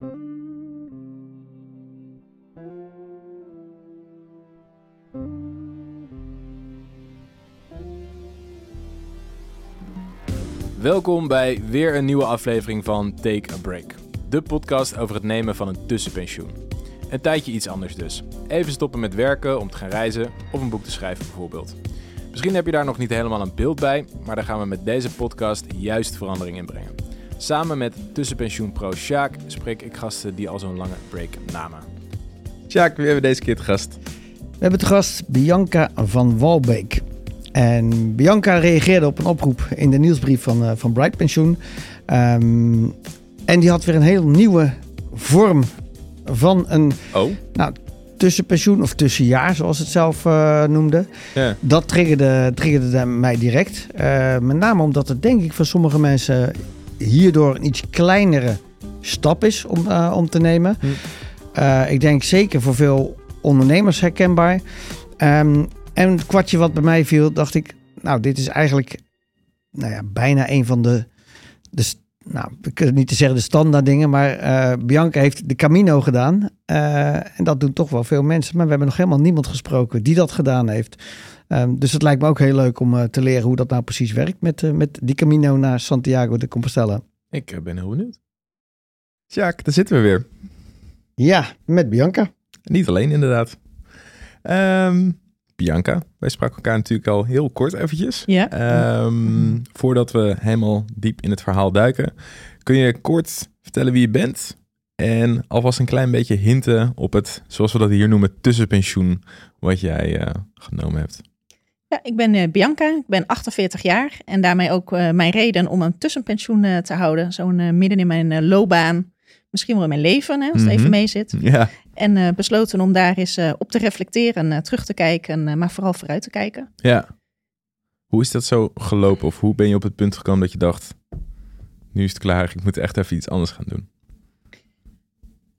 Welkom bij weer een nieuwe aflevering van Take a Break. De podcast over het nemen van een tussenpensioen. Een tijdje iets anders dus. Even stoppen met werken om te gaan reizen of een boek te schrijven bijvoorbeeld. Misschien heb je daar nog niet helemaal een beeld bij, maar daar gaan we met deze podcast juist verandering in brengen. Samen met tussenpensioenpro Sjaak spreek ik gasten die al zo'n lange break namen. Sjaak, wie hebben we deze keer te gast? We hebben te gast Bianca van Walbeek. En Bianca reageerde op een oproep in de nieuwsbrief van, uh, van Bright Pensioen. Ehm, en die had weer een heel nieuwe vorm van een Oh, nou, tussenpensioen of tussenjaar, zoals het zelf eh, noemde. ja. Dat triggerde, triggerde mij direct. Eh, met name omdat het denk ik voor sommige mensen hierdoor een iets kleinere stap is om, eh, om te nemen. Hm. Eh, ik denk zeker voor veel ondernemers herkenbaar. Ehm, en het kwartje wat bij mij viel, dacht ik, nou, dit is eigenlijk nou ja, bijna een van de, de nou, we kunnen niet te zeggen de standaard dingen, maar eh, Bianca heeft de Camino gedaan. Eh, en dat doen toch wel veel mensen. Maar we hebben nog helemaal niemand gesproken die dat gedaan heeft. Ehm, dus het lijkt me ook heel leuk om eh, te leren hoe dat nou precies werkt met, met die Camino naar Santiago de Compostela. Ik ben heel benieuwd. Sjaak, daar zitten we weer. Ja, met Bianca. Niet alleen inderdaad. Ehm, Bianca, wij spraken elkaar natuurlijk al heel kort eventjes. Ja. Ehm, voordat we helemaal diep in het verhaal duiken, kun je kort vertellen wie je bent en alvast een klein beetje hinten op het, zoals we dat hier noemen, tussenpensioen wat jij eh, genomen hebt. Ja, ik ben eh, Bianca, ik ben 48 jaar en daarmee ook eh, mijn reden om een tussenpensioen te houden. Zo'n midden in mijn loopbaan, misschien wel in mijn leven, hè, als het Mhm. even mee zit. Ja, En eh, besloten om daar eens eh, op te reflecteren, eh, terug te kijken, maar vooral vooruit te kijken. ja. Hoe is dat zo gelopen? Of hoe ben je op het punt gekomen dat je dacht, nu is het klaar, ik moet echt even iets anders gaan doen?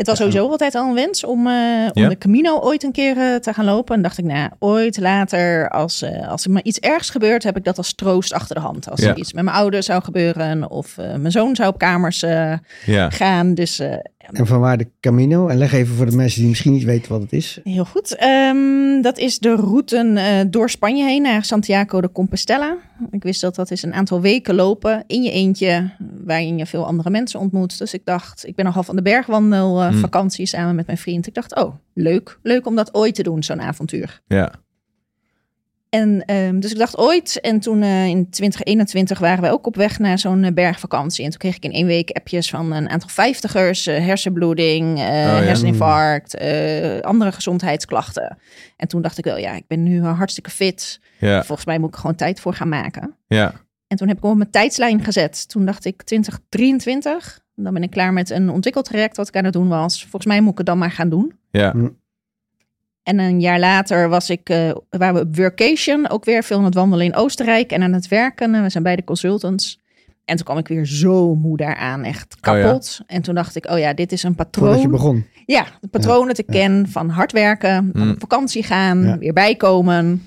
Het was sowieso altijd al een wens om, eh, om Ja? de Camino ooit een keer eh, te gaan lopen. En dacht ik, nou, ooit later, als, eh, als er maar iets ergs gebeurt, heb ik dat als troost achter de hand. Als Ja. er iets met mijn ouders zou gebeuren of mijn zoon zou op kamers gaan. Dus En vanwaar de Camino? En leg even voor de mensen die misschien niet weten wat het is. Heel goed. Ehm, dat is de route eh, door Spanje heen naar Santiago de Compostela. Ik wist dat dat is een aantal weken lopen in je eentje, waarin je veel andere mensen ontmoet. Dus ik dacht, ik ben nogal van de bergwandel eh, Hmm. vakantie samen met mijn vriend. Ik dacht, oh, leuk. Leuk om dat ooit te doen, zo'n avontuur. ja. En ehm, dus ik dacht ooit, en toen eh, in 2021 waren wij ook op weg naar zo'n eh, bergvakantie. En toen kreeg ik in één week appjes van een aantal vijftigers, eh, hersenbloeding, eh, ja. herseninfarct, eh, andere gezondheidsklachten. En toen dacht ik wel, ja, ik ben nu hartstikke fit. Ja, Volgens mij moet ik er gewoon tijd voor gaan maken. ja, En toen heb ik hem op mijn tijdslijn gezet. Toen dacht ik 2023, dan ben ik klaar met een ontwikkeltraject wat ik aan het doen was. Volgens mij moet ik het dan maar gaan doen. ja. En een jaar later was ik, eh waren we op workation, ook weer veel aan het wandelen in Oostenrijk en aan het werken. En We zijn beide consultants. En toen kwam ik weer zo moe daaraan, echt Oh ja. kapot. En toen dacht ik, oh ja, dit is een Voordat je patroon. begon. Ja, de patroon dat ik Ja. ken van hard werken, Mm. op vakantie gaan, weer bijkomen,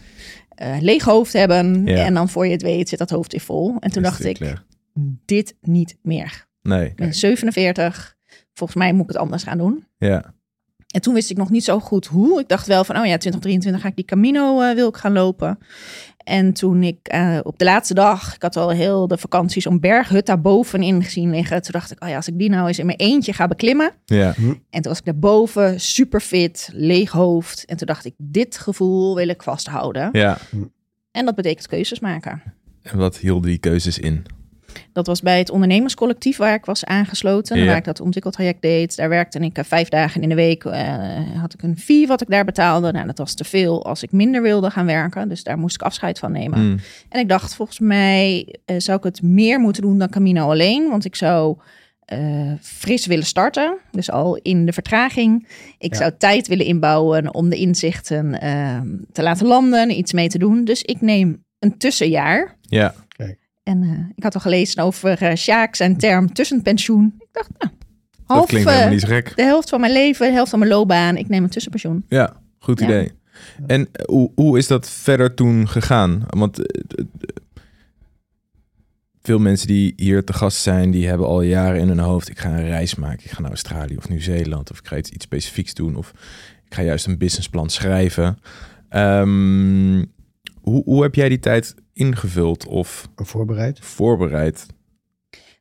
eh, leeg hoofd hebben. En dan voor je het weet zit dat hoofd weer vol. En toen dacht ik, dit niet meer. Nee, Ik ben 47, volgens mij moet ik het anders gaan doen. ja. En toen wist ik nog niet zo goed hoe. Ik dacht wel van, oh ja, 2023 ga ik die Camino eh, wil ik gaan lopen. En toen ik eh, op de laatste dag, ik had al heel de vakantie zo'n berghut daar bovenin gezien liggen. Toen dacht ik, oh ja, als ik die nou eens in mijn eentje ga beklimmen. Ja, En toen was ik daarboven, super fit, leeg hoofd. En toen dacht ik, dit gevoel wil ik vasthouden. ja. En dat betekent keuzes maken. En wat hielden die keuzes in? Dat was bij het ondernemerscollectief waar ik was aangesloten. Ja. Waar ik dat ontwikkeltraject deed. Daar werkte ik eh, vijf dagen in de week. eh, had ik een fee wat ik daar betaalde. Nou, dat was te veel als ik minder wilde gaan werken. Dus daar moest ik afscheid van nemen. Mm, En ik dacht, volgens mij eh, zou ik het meer moeten doen dan Camino alleen. Want ik zou fris willen starten. Dus al in de vertraging. Ik Ja. zou tijd willen inbouwen om de inzichten eh, te laten landen. Iets mee te doen. Dus ik neem een tussenjaar. ja, En eh, ik had al gelezen over uh, Sjaak zijn term tussenpensioen. Ik dacht, nou, dat half, klinkt eh, niet gek. de helft van mijn leven, de helft van mijn loopbaan. Ik neem een tussenpensioen. Ja, goed Ja. idee. En eh, hoe, hoe is dat verder toen gegaan? Want eh, eh, veel mensen die hier te gast zijn, die hebben al jaren in hun hoofd, ik ga een reis maken. Ik ga naar Australië of Nieuw-Zeeland of ik ga iets, iets specifieks doen of ik ga juist een businessplan schrijven. Ehm, hoe, hoe heb jij die tijd ingevuld of Voorbereid. voorbereid?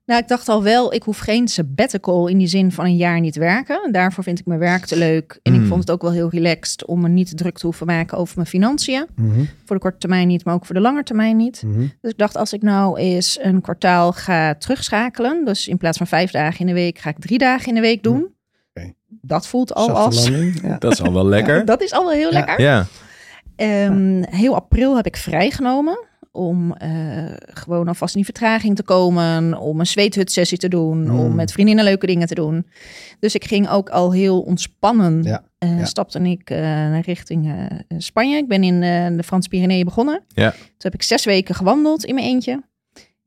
Nou, ik dacht al wel, ik hoef geen sabbatical in die zin van een jaar niet werken. Daarvoor vind ik mijn werk te leuk. En Mm. ik vond het ook wel heel relaxed om me niet druk te hoeven maken over mijn financiën. Mhm, Voor de korte termijn niet, maar ook voor de lange termijn niet. mhm. Dus ik dacht, als ik nou eens een kwartaal ga terugschakelen. Dus in plaats van vijf dagen in de week, ga ik drie dagen in de week doen. Oké. Dat voelt al Zachte als... ja. Dat is al wel lekker. Dat is al wel heel Ja. lekker. Ja, Ehm, heel april heb ik vrijgenomen om eh, gewoon alvast in die vertraging te komen, om een zweethutsessie te doen, Mm. om met vriendinnen leuke dingen te doen. Dus ik ging ook al heel ontspannen, Ja, eh, ja. stapte ik eh, richting eh, Spanje. Ik ben in eh, de Franse Pyreneeën begonnen. Ja. Toen heb ik zes weken gewandeld in mijn eentje.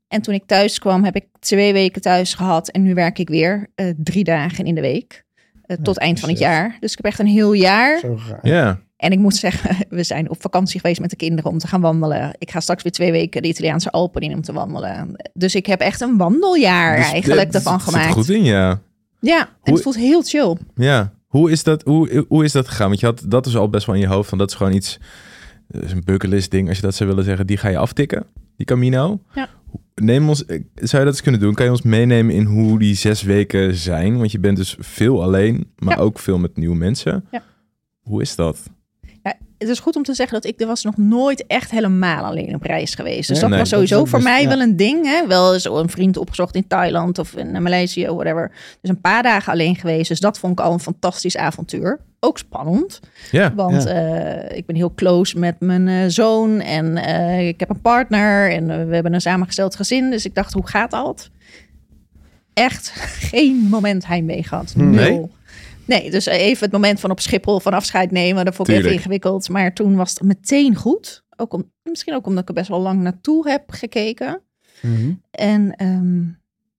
En toen ik thuis kwam, heb ik twee weken thuis gehad. En nu werk ik weer eh, drie dagen in de week. eh, tot eind van het jaar. Dus ik heb echt een heel jaar. Zo gaar. ja. En ik moet zeggen, we zijn op vakantie geweest met de kinderen om te gaan wandelen. Ik ga straks weer twee weken de Italiaanse Alpen in om te wandelen. Dus ik heb echt een wandeljaar Dus eigenlijk ervan gemaakt. goed in, ja. Ja, en Hoe- het voelt heel chill. Ja, hoe is dat, hoe, hoe is dat gegaan? Want je had dat dus al best wel in je hoofd van dat is gewoon iets, is een bucketlist ding als je dat zou willen zeggen, die ga je aftikken, die Camino. Ja. Neem ons, eh, zou je dat eens kunnen doen? Kan je ons meenemen in hoe die zes weken zijn? Want je bent dus veel alleen, maar Ja. ook veel met nieuwe mensen. Ja. Hoe is dat? Het is goed om te zeggen dat ik er was nog nooit echt helemaal alleen op reis geweest. Dus Nee, dat nee, was sowieso voor best- mij ja. wel een ding. Hè? Wel zo een vriend opgezocht in Thailand of in Maleisië of whatever. Dus een paar dagen alleen geweest. Dus dat vond ik al een fantastisch avontuur. Ook spannend. Ja, Want eh, ik ben heel close met mijn eh, zoon en eh, ik heb een partner en we hebben een samengesteld gezin. Dus ik dacht, hoe gaat dat? Echt geen moment heimwee gehad. Nul. Nee? Nee, dus even het moment van op Schiphol van afscheid nemen, dat vond ik even ingewikkeld. Maar toen was het meteen goed. Ook om, misschien ook omdat ik er best wel lang naartoe heb gekeken. Mhm. En ehm,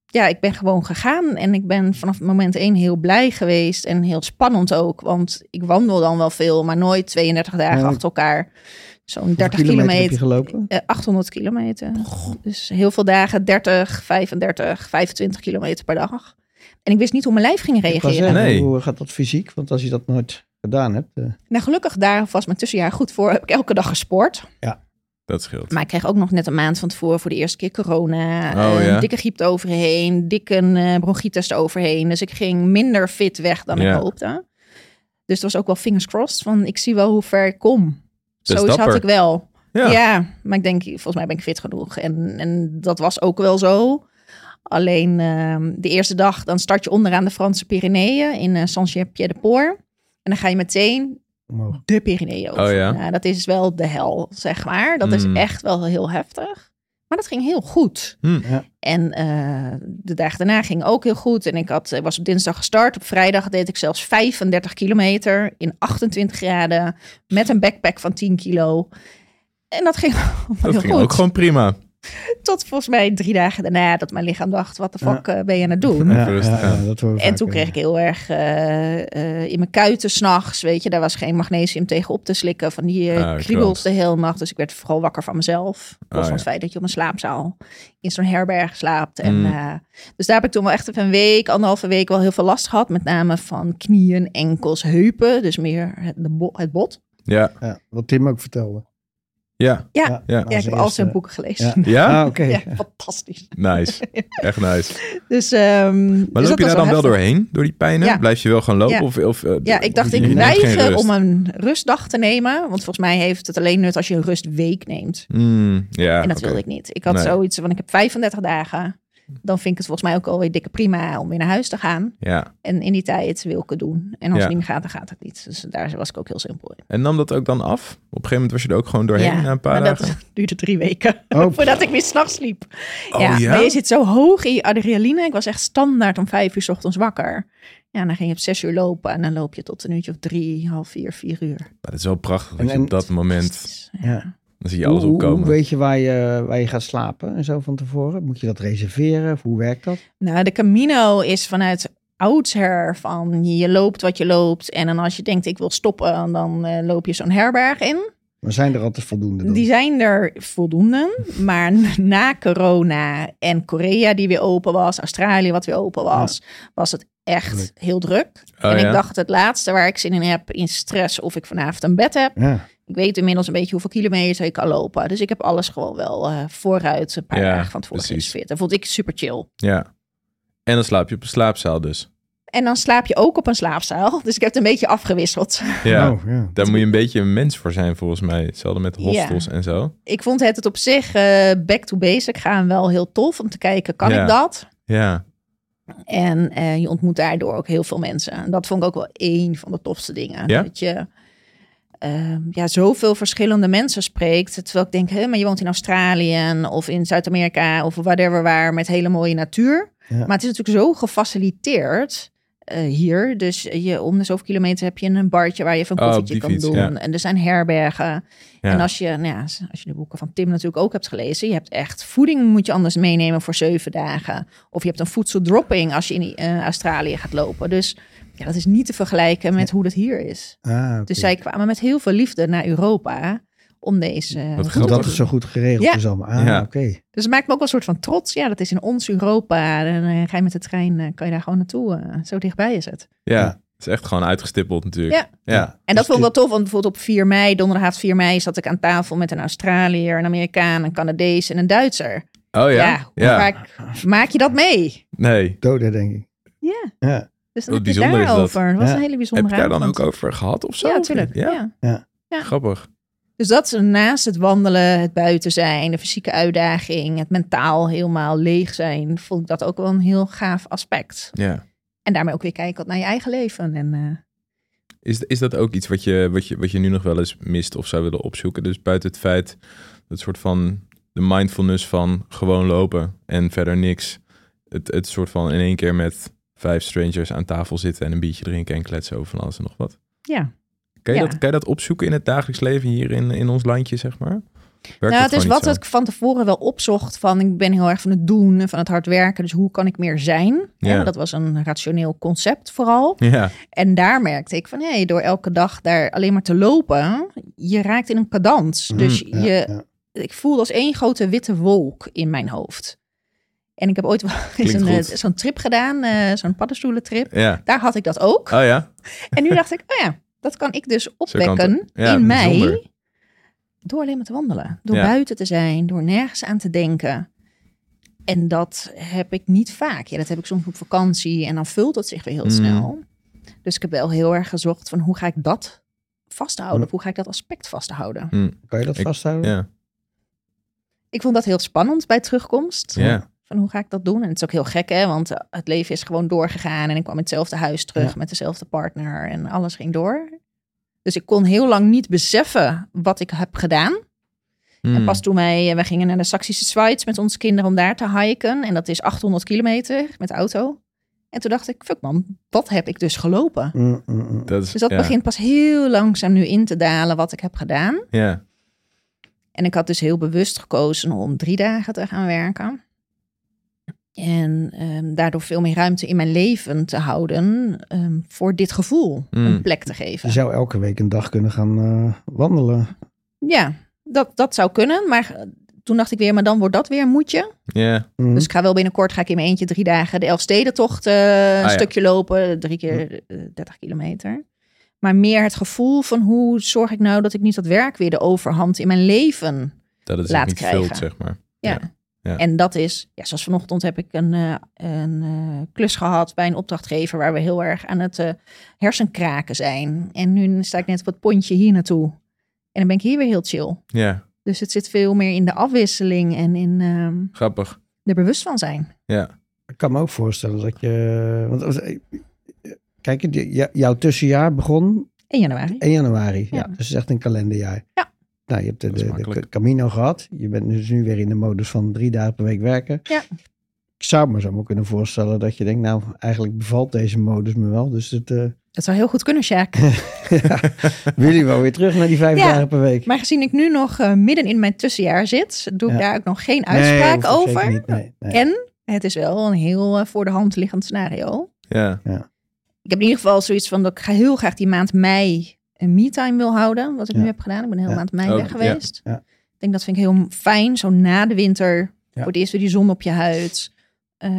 ja, ik ben gewoon gegaan. En ik ben vanaf moment één heel blij geweest. En heel spannend ook. Want ik wandel dan wel veel, maar nooit 32 dagen Ja. achter elkaar. Zo'n Hoeveel 30 kilometer heb kilometer. je gelopen? eh, 800 kilometer. Dus heel veel dagen 30, 35, 25 kilometer per dag. En ik wist niet hoe mijn lijf ging reageren. zeggen, Nee. Hoe gaat dat fysiek? Want als je dat nooit gedaan hebt. eh, Nou, gelukkig daar was mijn tussenjaar goed voor. Heb ik elke dag gesport. dat scheelt. Maar ik kreeg ook nog net een maand van tevoren voor de eerste keer corona. Oh, eh, ja. Dikke griep overheen, dikke eh, bronchitis overheen. Dus ik ging minder fit weg dan Ja. ik hoopte. Dus het was ook wel fingers crossed van ik zie wel hoe ver ik kom. Zoiets had ik wel. Ja. Ja. maar ik denk, volgens mij ben ik fit genoeg. En, en dat was ook wel zo. Alleen ehm, de eerste dag, dan start je onderaan de Franse Pyreneeën in uh, Saint-Pierre-de-Port. En dan ga je meteen omhoog. de Pyreneeën over. Oh ja? Nou, dat is wel de hel, zeg maar. Dat is Mm. echt wel heel heftig. Maar dat ging heel goed. Hm. En eh, de dagen daarna ging ook heel goed. En ik had, ik was op dinsdag gestart. Op vrijdag deed ik zelfs 35 kilometer in 28 graden. Met een backpack van 10 kilo. En dat ging, Dat heel ging goed. ook gewoon prima. Tot volgens mij drie dagen daarna dat mijn lichaam dacht... wat de fuck eh, ben je aan het doen? Ja. Ja, dat En vaak, toen kreeg ik heel erg eh, eh, in mijn kuiten s'nachts, weet je, daar was geen magnesium tegen op te slikken van die Ah, kriebels de hele nacht. Dus ik werd vooral wakker van mezelf. Los Ah, van ja. het feit dat je op een slaapzaal in zo'n herberg slaapt. En, Mm. eh, dus daar heb ik toen wel echt even een week, anderhalve week wel heel veel last gehad. Met name van knieën, enkels, heupen. Dus meer het, de bo- het bot. Ja, Ja, wat Tim ook vertelde. Ja, Ja, Ja. ja, ik heb al zijn boeken gelezen. Ja. ja. Ah, oké. Ja, fantastisch. Nice. Echt nice. Dus, ehm, Maar dus loop je daar dan wel doorheen, door die pijnen? Ja. Blijf je wel gewoon lopen? Ja. Of, of, eh, Ja, ik dacht, ik weiger om een rustdag te nemen. Want volgens mij heeft het alleen nut als je een rustweek neemt. Mm, ja, en dat oké. wilde ik niet. Ik had Nee. zoiets van, ik heb 35 dagen. Dan vind ik het volgens mij ook alweer dikke prima om weer naar huis te gaan. Ja, En in die tijd wil ik het doen. En als Ja. het niet meer gaat, dan gaat het niet. Dus daar was ik ook heel simpel in. en nam dat ook dan af? Op een gegeven moment was je er ook gewoon doorheen na een paar maar dagen? dat duurde drie weken. Oh. Voordat ik weer s'nachts sliep. Oh, ja, ja? Maar je zit zo hoog in je adrenaline. Ik was echt standaard om vijf uur 's ochtends wakker. Ja, dan ging je op zes uur lopen. En dan loop je tot een uurtje of drie, half vier, vier uur. Maar het is wel prachtig dat je op dat moment. Ja. Dan zie je alles hoe, hoe- opkomen. hoe weet je waar, je waar je gaat slapen en zo van tevoren? Moet je dat reserveren? Of hoe werkt dat? Nou, de Camino is vanuit oudsher van je loopt wat je loopt. En dan als je denkt ik wil stoppen, dan eh, loop je zo'n herberg in. Maar zijn er altijd voldoende dan? Die zijn er voldoende. Maar na corona en Korea die weer open was, Australië wat weer open was, was het echt heel druk. Oh, en ja? ik dacht het laatste waar ik zin in heb, in stress of ik vanavond een bed heb. Ja. Ik weet inmiddels een beetje hoeveel kilometer ik kan lopen. Dus ik heb alles gewoon wel eh, vooruit een paar Ja, dagen van tevoren gereserveerd. Dat vond ik super chill. Ja. En dan slaap je op een slaapzaal dus. En dan slaap je ook op een slaapzaal. Dus ik heb het een beetje afgewisseld. Ja. Oh, ja. Daar moet je een beetje een mens voor zijn volgens mij. Hetzelfde met hostels en zo. Ik vond het, het op zich eh, back to basic gaan wel heel tof. Om te kijken, kan Ja. ik dat? Ja. En eh, je ontmoet daardoor ook heel veel mensen. En dat vond ik ook wel één van de tofste dingen. Ja? Dat je ehm, ja, zoveel verschillende mensen spreekt. Terwijl ik denk, hè, maar je woont in Australië of in Zuid-Amerika of whatever waar met hele mooie natuur. Ja. Maar het is natuurlijk zo gefaciliteerd eh, hier. Dus je, om de zoveel kilometer heb je een bartje waar je even een Oh, koffietje kan fiets, doen. ja. En er zijn herbergen. Ja. En als je, nou ja, als je de boeken van Tim natuurlijk ook hebt gelezen, je hebt echt voeding moet je anders meenemen voor zeven dagen. Of je hebt een voedseldropping als je in eh, Australië gaat lopen. Dus ja, dat is niet te vergelijken met hoe dat hier is. Ah. Dus zij kwamen met heel veel liefde naar Europa om deze. Wat. Dat het zo goed geregeld Ja. is allemaal. Ah, Ja. oké. Dus het maakt me ook wel een soort van trots. Ja, dat is in ons Europa. Dan eh, ga je met de trein, eh, kan je daar gewoon naartoe. eh, zo dichtbij is het. Ja. Ja. Het is echt gewoon uitgestippeld natuurlijk. Ja. Ja. En dat Dus vond ik wel tof, want bijvoorbeeld op 4 mei, donderdagavond 4 mei, zat ik aan tafel met een Australiër, een Amerikaan, een Canadees en een Duitser. Oh ja? Ja, hoe Ja. vaak maak je dat mee? Nee. Doden, denk ik. Ja, Ja. Dus dan Wat heb je bijzonder is dat. daarover. Dat was Ja. een hele Heb bijzondere je daar dan ook over gehad of zo? Ja, natuurlijk. Ja? Ja. Grappig. Dus dat is naast het wandelen, het buiten zijn, de fysieke uitdaging, het mentaal helemaal leeg zijn, vond ik dat ook wel een heel gaaf aspect. Ja. En daarmee ook weer kijken wat naar je eigen leven. En eh, Is, is dat ook iets wat je, wat, je, wat je nu nog wel eens mist of zou willen opzoeken? Dus buiten het feit, dat soort van de mindfulness van gewoon lopen en verder niks. Het, het soort van in één keer met vijf strangers aan tafel zitten en een biertje drinken en kletsen over van alles en nog wat. ja, Kan je, Ja. dat, kan je dat opzoeken in het dagelijks leven hier in, in ons landje, zeg maar? Werkt nou, het is wat zo? ik van tevoren wel opzocht. Van ik ben heel erg van het doen en van het hard werken. Dus hoe kan ik meer zijn? Ja. Ja, dat was een rationeel concept vooral. Ja, En daar merkte ik van, hé, door elke dag daar alleen maar te lopen, je raakt in een cadans. Dus Mm, ja, je, ja. ik voelde als één grote witte wolk in mijn hoofd. En ik heb ooit wel eens een, eh, zo'n trip gedaan, eh, zo'n paddenstoelentrip. ja. Daar had ik dat ook. Oh ja? En nu dacht ik, oh ja, dat kan ik dus opwekken ja, in mij. bijzonder. Door alleen maar te wandelen. Door Ja. buiten te zijn. Door nergens aan te denken. En dat heb ik niet vaak. Ja, dat heb ik soms op vakantie. En dan vult het zich weer heel Mm. snel. Dus ik heb wel heel erg gezocht van hoe ga ik dat vasthouden? Mm. Of hoe ga ik dat aspect vasthouden? Kan je dat Ik- vasthouden? Ja. Ik vond dat heel spannend bij terugkomst. Ja. Van hoe ga ik dat doen? En het is ook heel gek, hè? Want eh, het leven is gewoon doorgegaan. En ik kwam in hetzelfde huis terug Ja. met dezelfde partner. En alles ging door. Dus ik kon heel lang niet beseffen wat ik heb gedaan. En Hmm. pas toen wij, we gingen naar de Saksische Schweiz met onze kinderen om daar te hiken. En dat is 800 kilometer met de auto. En toen dacht ik, fuck man, wat heb ik dus gelopen? Mm, mm, mm. Dat is, Dus dat ja. begint pas heel langzaam nu in te dalen wat ik heb gedaan. Ja. En ik had dus heel bewust gekozen om drie dagen te gaan werken. En ehm, daardoor veel meer ruimte in mijn leven te houden ehm, voor dit gevoel Mm. een plek te Je geven. zou elke week een dag kunnen gaan eh, wandelen. Ja, dat, dat zou kunnen. Maar eh, toen dacht ik weer, maar dan wordt dat weer een moetje. Ja. Mm. Dus ik ga wel binnenkort, ga ik in mijn eentje drie dagen de Elfstedentocht eh een stukje lopen. Drie keer eh, 30 kilometer. Maar meer het gevoel van hoe zorg ik nou dat ik niet dat werk weer de overhand in mijn leven Dat het Laat niet krijgen. vult, zeg maar. Ja. Ja. Ja. En dat is, ja, zoals vanochtend heb ik een, eh, een eh, klus gehad bij een opdrachtgever waar we heel erg aan het eh, hersenkraken zijn. En nu sta ik net op het pontje hier naartoe. En dan ben ik hier weer heel chill. Ja, Dus het zit veel meer in de afwisseling en in ehm grappig. er bewust van zijn. Ja. Ik kan me ook voorstellen dat je... Want, kijk, jouw tussenjaar begon 1 januari. 1 januari. Ja. Ja. dus het is echt een kalenderjaar. Ja. Nou, je hebt de. Camino gehad. Je bent dus nu weer in de modus van drie dagen per week werken. Ja. Ik zou me zo maar kunnen voorstellen dat je denkt, nou, eigenlijk bevalt deze modus me wel. Dus het, eh Dat zou heel goed kunnen, Sjaak. ja, wil je wel weer terug naar die vijf Ja. dagen per week? Maar gezien ik nu nog eh, midden in mijn tussenjaar zit, doe ik Ja. daar ook nog geen uitspraak over. niet. Nee, nee. En het is wel een heel eh, voor de hand liggend scenario. Ja. Ik heb in ieder geval zoiets van dat ik ga heel graag die maand mei een me-time wil houden. Wat ik Ja. nu heb gedaan. Ik ben een hele Ja. maand mei Oh, weg geweest. Ja. Ik denk dat vind ik heel fijn. Zo na de winter. Ja. Voor het eerst weer die zon op je huid. Eh,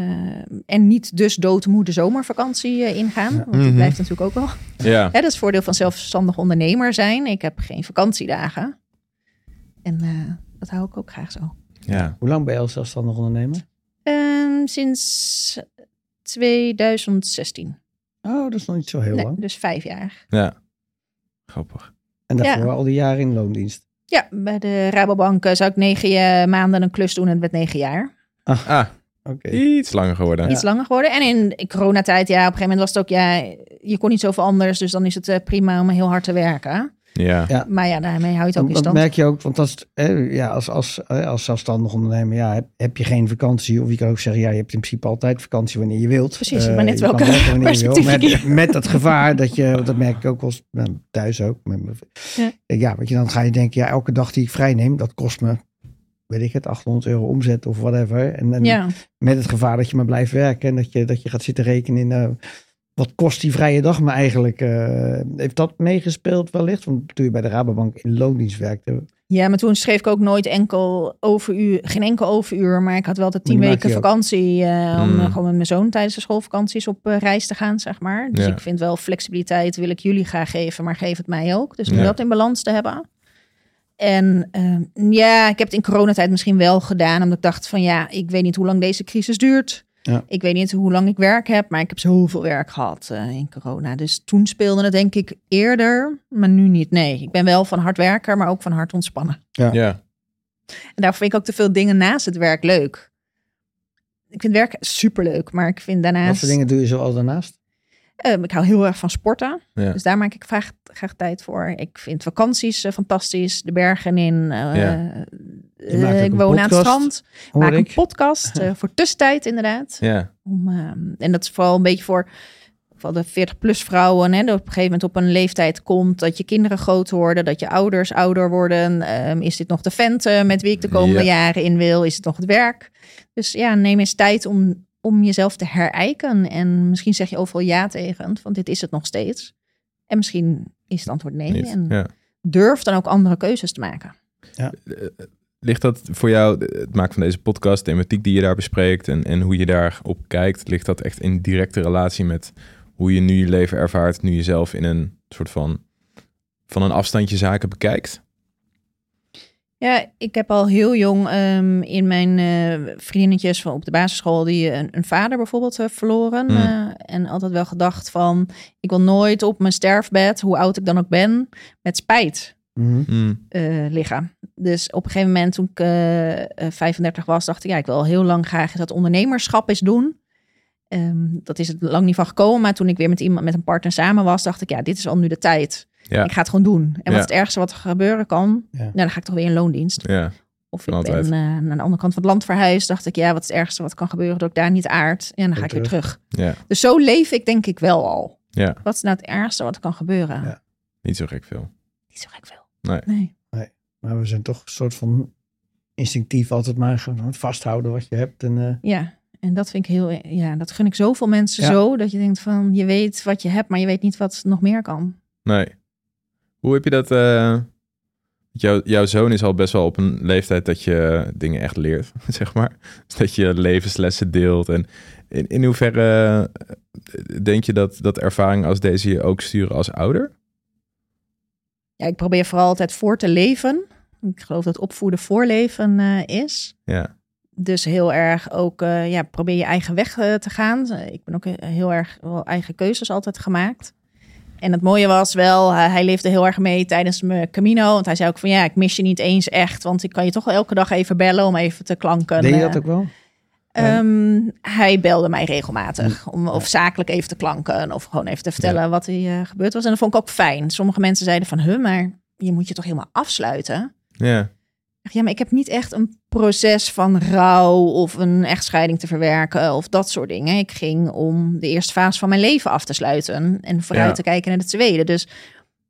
en niet dus doodmoe de zomervakantie eh, ingaan. Ja. Want die Mhm. blijft natuurlijk ook wel. Ja. Hè, dat is het voordeel van zelfstandig ondernemer zijn. Ik heb geen vakantiedagen. En eh, dat hou ik ook graag zo. Ja. Hoe lang ben je als zelfstandig ondernemer? Ehm, sinds 2016. Oh, dat is nog niet zo heel Nee, lang. dus vijf jaar. Ja. Grappig. En daarvoor Ja. al die jaren in loondienst. Ja, bij de Rabobank eh, zou ik negen eh, maanden een klus doen en het werd negen jaar. Ah, Oké. iets langer geworden. Iets langer geworden. En in, in coronatijd, ja, op een gegeven moment was het ook, ja, je kon niet zoveel anders. Dus dan is het eh, prima om heel hard te werken. Ja. Ja. Maar ja, daarmee hou je het ook in Dat stand. merk je ook, want dat is, hè, ja, als, als, hè, als zelfstandig ondernemer ja, heb, heb je geen vakantie. Of je kan ook zeggen, ja, je hebt in principe altijd vakantie wanneer je wilt. Precies, Eh, maar net je kan welke je wil. perspectief Met, met dat gevaar dat je, want dat merk ik ook wel eens, nou, thuis ook. Met, Ja. ja, want je dan ga je denken, ja, elke dag die ik vrij neem, dat kost me, weet ik het, 800 euro omzet of whatever. En, en Ja, met het gevaar dat je maar blijft werken en dat je, dat je gaat zitten rekenen in eh, wat kost die vrije dag me eigenlijk. eh, heeft dat meegespeeld wellicht? Want toen je bij de Rabobank in loondienst werkte, ja, maar toen schreef ik ook nooit enkel overuur, geen enkel overuur. Maar ik had wel altijd tien weken vakantie eh, om Mm. eh, gewoon met mijn zoon tijdens de schoolvakanties op reis te gaan, zeg maar. Dus Ja. ik vind wel flexibiliteit wil ik jullie graag geven, maar geef het mij ook. Dus om Ja. dat in balans te hebben. En ehm, ja, ik heb het in coronatijd misschien wel gedaan. Omdat ik dacht van ja, ik weet niet hoe lang deze crisis duurt. Ja. Ik weet niet hoe lang ik werk heb. Maar ik heb zoveel werk gehad eh, in corona. Dus toen speelde het denk ik eerder. Maar nu niet. Nee, ik ben wel van hard werken, maar ook van hard ontspannen. Ja. En daarvoor vind ik ook te veel dingen naast het werk leuk. Ik vind werk superleuk. Maar ik vind wat daarnaast... voor dingen doe je zoals daarnaast? Ehm, ik hou heel erg van sporten. Ja. Dus daar maak ik graag, graag tijd voor. Ik vind vakanties eh, fantastisch. De bergen in. eh, Ja. Eh, ik woon aan het strand. Maak ik. een podcast voor tussentijd inderdaad. Ja. Om, ehm, en dat is vooral een beetje voor, voor de 40-plus vrouwen. Hè, dat op een gegeven moment op een leeftijd komt dat je kinderen groot worden, dat je ouders ouder worden. Ehm, is dit nog de vent eh, met wie ik de komende Ja. jaren in wil? Is het nog het werk? Dus ja, neem eens tijd om, om jezelf te herijken. En misschien zeg je overal ja tegen, want dit is het nog steeds. En misschien is het antwoord nee. Niet. En Ja. durf dan ook andere keuzes te maken. Ligt dat voor jou, het maken van deze podcast, de thematiek die je daar bespreekt en, en hoe je daarop kijkt, ligt dat echt in directe relatie met hoe je nu je leven ervaart, nu je zelf in een soort van, van een afstandje zaken bekijkt? Ja, ik heb al heel jong ehm, in mijn eh, vriendinnetjes van op de basisschool die een, een vader bijvoorbeeld eh, verloren. Mm. eh, en altijd wel gedacht van, ik wil nooit op mijn sterfbed, hoe oud ik dan ook ben, met spijt Mhm. Mm. eh, liggen. Dus op een gegeven moment toen ik eh, eh, 35 was, dacht ik, ja, ik wil al heel lang graag dat ondernemerschap eens doen. Ehm, dat is het lang niet van gekomen, maar toen ik weer met iemand met een partner samen was, dacht ik, ja, dit is al nu de tijd. Ja. Ik ga het gewoon doen. En wat Ja. het ergste wat er gebeuren kan, Ja. nou, dan ga ik toch weer in loondienst. Ja, Of ik Altijd. ben eh, naar de andere kant van het land verhuisd. Dacht ik, ja, wat is het ergste wat kan gebeuren? Dat ik daar niet aard. En dan ga ik weer terug. ja, Dus zo leef ik denk ik wel al. ja. Wat is nou het ergste wat er kan gebeuren? Ja. Niet zo gek veel. Niet zo gek veel. Nee. nee. Maar we zijn toch een soort van instinctief altijd maar gewoon vasthouden wat je hebt. En, eh, Ja, en dat vind ik heel... Ja, dat gun ik zoveel mensen Ja. zo. Dat je denkt van, je weet wat je hebt, maar je weet niet wat nog meer kan. Nee. Hoe heb je dat? eh, jouw, jouw zoon is al best wel op een leeftijd dat je dingen echt leert, zeg maar. Dus dat je levenslessen deelt. En in, in hoeverre eh, denk je dat, dat ervaringen als deze je ook sturen als ouder? Ja, ik probeer vooral altijd voor te leven. Ik geloof dat opvoeden voorleven eh is. Ja, Dus heel erg ook, ja, probeer je eigen weg te gaan. Ik ben ook heel erg wel eigen keuzes altijd gemaakt. En het mooie was wel, hij, hij leefde heel erg mee tijdens mijn Camino. Want hij zei ook van ja, ik mis je niet eens echt. Want ik kan je toch wel elke dag even bellen om even te klanken. deed je Eh, dat ook wel? ehm, hij belde mij regelmatig. Om, of zakelijk even te klanken. Of gewoon even te vertellen wat er eh, gebeurd was. En dat vond ik ook fijn. Sommige mensen zeiden van, huh, maar je moet je toch helemaal afsluiten? ja, Ja, maar ik heb niet echt een proces van rouw of een echtscheiding te verwerken of dat soort dingen. Ik ging om de eerste fase van mijn leven af te sluiten en vooruit Ja. te kijken naar de tweede. Dus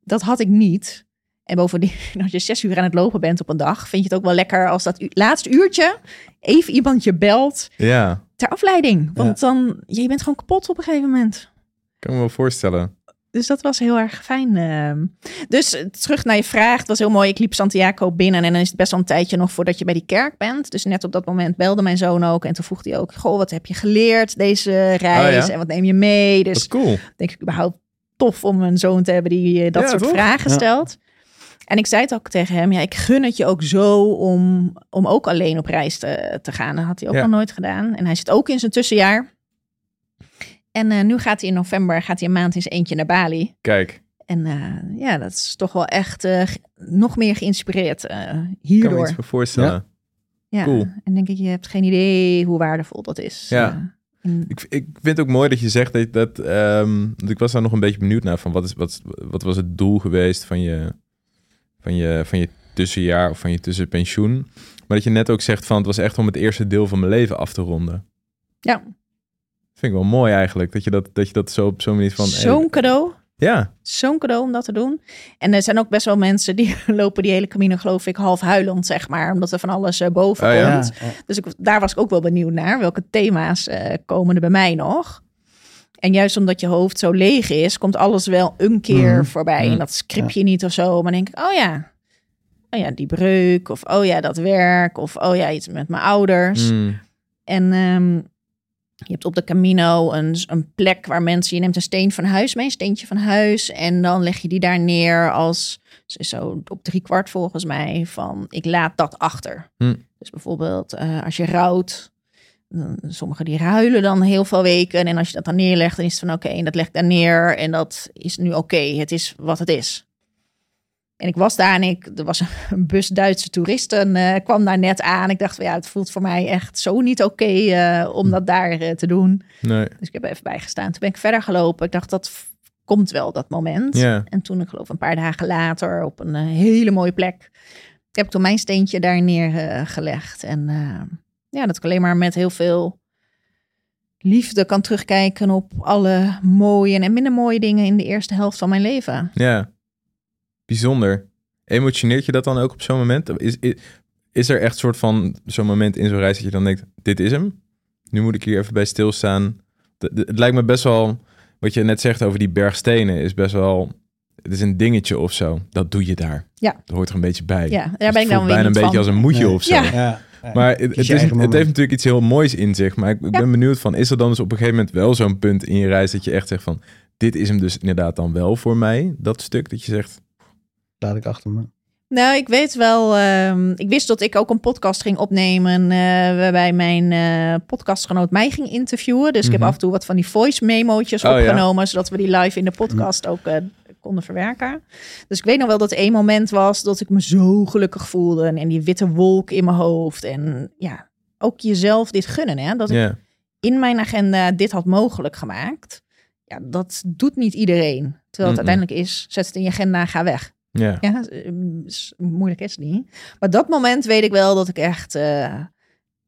dat had ik niet. En bovendien, als je zes uur aan het lopen bent op een dag, vind je het ook wel lekker als dat laatste uurtje even iemand je belt ja. ter afleiding. Want dan, je bent gewoon kapot op een gegeven moment. kan me wel voorstellen. Dus dat was heel erg fijn. ehm. Dus eh, terug naar je vraag. Het was heel mooi. Ik liep Santiago binnen en dan is het best wel een tijdje nog voordat je bij die kerk bent. Dus net op dat moment belde mijn zoon ook. En toen vroeg hij ook, goh, wat heb je geleerd deze reis? Oh ja? En wat neem je mee? Dat Dus is cool. denk ik überhaupt tof om een zoon te hebben die eh, dat Ja, soort toch? vragen Ja. stelt. En ik zei het ook tegen hem, ja, ik gun het je ook zo om, om ook alleen op reis te, te gaan. Dat had hij ook nog nooit gedaan. En hij zit ook in zijn tussenjaar. En eh, nu gaat hij in november, gaat hij een maand in zijn eentje naar Bali. Kijk, En eh, ja, dat is toch wel echt eh, nog meer geïnspireerd eh, ik kan me hierdoor. iets voor voorstellen. Ja. cool. En denk ik, je hebt geen idee hoe waardevol dat is. Ja. In- Ik, ik vind het ook mooi dat je zegt dat, dat ehm, want ik was daar nog een beetje benieuwd naar van wat, is, wat, wat was het doel geweest van je, van, je, van je tussenjaar of van je tussenpensioen. Maar dat je net ook zegt van het was echt om het eerste deel van mijn leven af te ronden. Ja. Vind ik wel mooi eigenlijk, dat je dat, dat, je dat zo op zo'n manier van... hey, Zo'n cadeau. ja, Zo'n cadeau om dat te doen. En er zijn ook best wel mensen die lopen die hele Camino, geloof ik, half huilend, zeg maar. Omdat er van alles eh, boven Oh ja? komt. Dus ik, daar was ik ook wel benieuwd naar. Welke thema's eh, komen er bij mij nog? En juist omdat je hoofd zo leeg is, komt alles wel een keer Mhm. voorbij. Mhm. En dat script je niet of zo. Maar dan denk ik, oh ja. Oh ja, die breuk. Of oh ja, dat werk. Of oh ja, iets met mijn ouders. Mm, En ehm, je hebt op de Camino een, een plek waar mensen... Je neemt een steen van huis mee, een steentje van huis. En dan leg je die daar neer als... Zo op drie kwart volgens mij van... Ik laat dat achter. Hm. Dus bijvoorbeeld eh, als je rouwt... Sommigen die ruilen dan heel veel weken. En als je dat dan neerlegt, dan is het van oké, en dat leg ik daar neer. En dat is nu oké. Het is wat het is. En ik was daar en ik, er was een bus Duitse toeristen, eh, kwam daar net aan. Ik dacht, van, ja, het voelt voor mij echt zo niet oké eh, om dat daar eh, te doen. nee, Dus ik heb even bijgestaan. Toen ben ik verder gelopen. Ik dacht, dat komt wel, dat moment. En toen, ik geloof een paar dagen later, op een hele mooie plek, heb ik toen mijn steentje daar neergelegd. en ja, dat ik alleen maar met heel veel liefde kan terugkijken op alle mooie en minder mooie dingen in de eerste helft van mijn leven. ja. Bijzonder. Emotioneert je dat dan ook op zo'n moment? Is, is, is er echt soort van zo'n moment in zo'n reis dat je dan denkt, dit is hem? Nu moet ik hier even bij stilstaan. De- de- Het lijkt me best wel, wat je net zegt over die bergstenen, is best wel, het is een dingetje of zo. Dat doe je daar. Ja. Dat hoort er een beetje bij. Ja, daar Dus ben ik dan weer bijna een beetje van. als een moedje Nee. of zo. Ja. Ja. Maar het, is, het heeft natuurlijk iets heel moois in zich. Maar ik, ik Ja. ben benieuwd van, is er dan dus op een gegeven moment wel zo'n punt in je reis dat je echt zegt van, dit is hem dus inderdaad dan wel voor mij, dat stuk dat je zegt, Laat ik achter me. Nou, ik weet wel. ehm, ik wist dat ik ook een podcast ging opnemen. eh, waarbij mijn eh, podcastgenoot mij ging interviewen. Dus ik heb Mhm. af en toe wat van die voice memo'tjes Oh, ja. opgenomen. Zodat we die live in de podcast ook eh, konden verwerken. Dus ik weet nog wel dat één moment was dat ik me zo gelukkig voelde. En, en die witte wolk in mijn hoofd. En ja, ook jezelf dit gunnen. Hè? Dat ik in mijn agenda dit had mogelijk gemaakt. Ja, dat doet niet iedereen. Terwijl het uiteindelijk is, zet het in je agenda, ga weg. Ja, Ja, eh, moeilijk is het niet. Maar dat moment weet ik wel dat ik echt eh,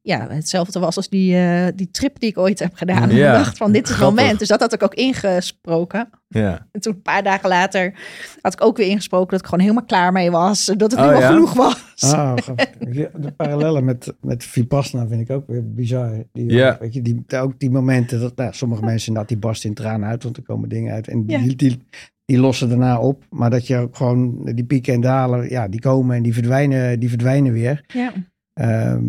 ja, hetzelfde was als die, eh, die trip die ik ooit heb gedaan. Ja, Ik dacht van dit is het grappig. moment. Dus dat had ik ook ingesproken. ja. En toen een paar dagen later had ik ook weer ingesproken dat ik gewoon helemaal klaar mee was. Dat het Oh, nu wel ja? genoeg was. Ah, grappig. de parallellen met, met Vipassana vind ik ook weer bizar. Die, Ja. Weet je, die, ook die momenten, dat nou, sommige mensen inderdaad, die barsten in tranen uit, want er komen dingen uit. En die, die, die lossen daarna op. Maar dat je ook gewoon, die pieken en dalen, ja, die komen en die verdwijnen, die verdwijnen weer. Ja, Ehm,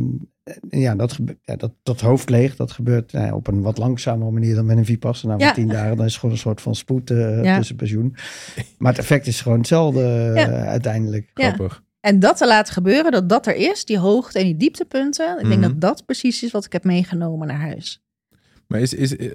ja, dat, ja, dat, dat hoofd leeg, dat gebeurt nou ja, op een wat langzamere manier dan met een Vipassana van Ja. tien dagen. Dan is het gewoon een soort van spoed eh, Ja. tussen pensioen. Maar het effect is gewoon hetzelfde Ja. eh, uiteindelijk. Ja. grappig. En dat te laten gebeuren, dat dat er is, die hoogte en die dieptepunten. Ik denk Mhm. dat dat precies is wat ik heb meegenomen naar huis. Maar is, is, eh,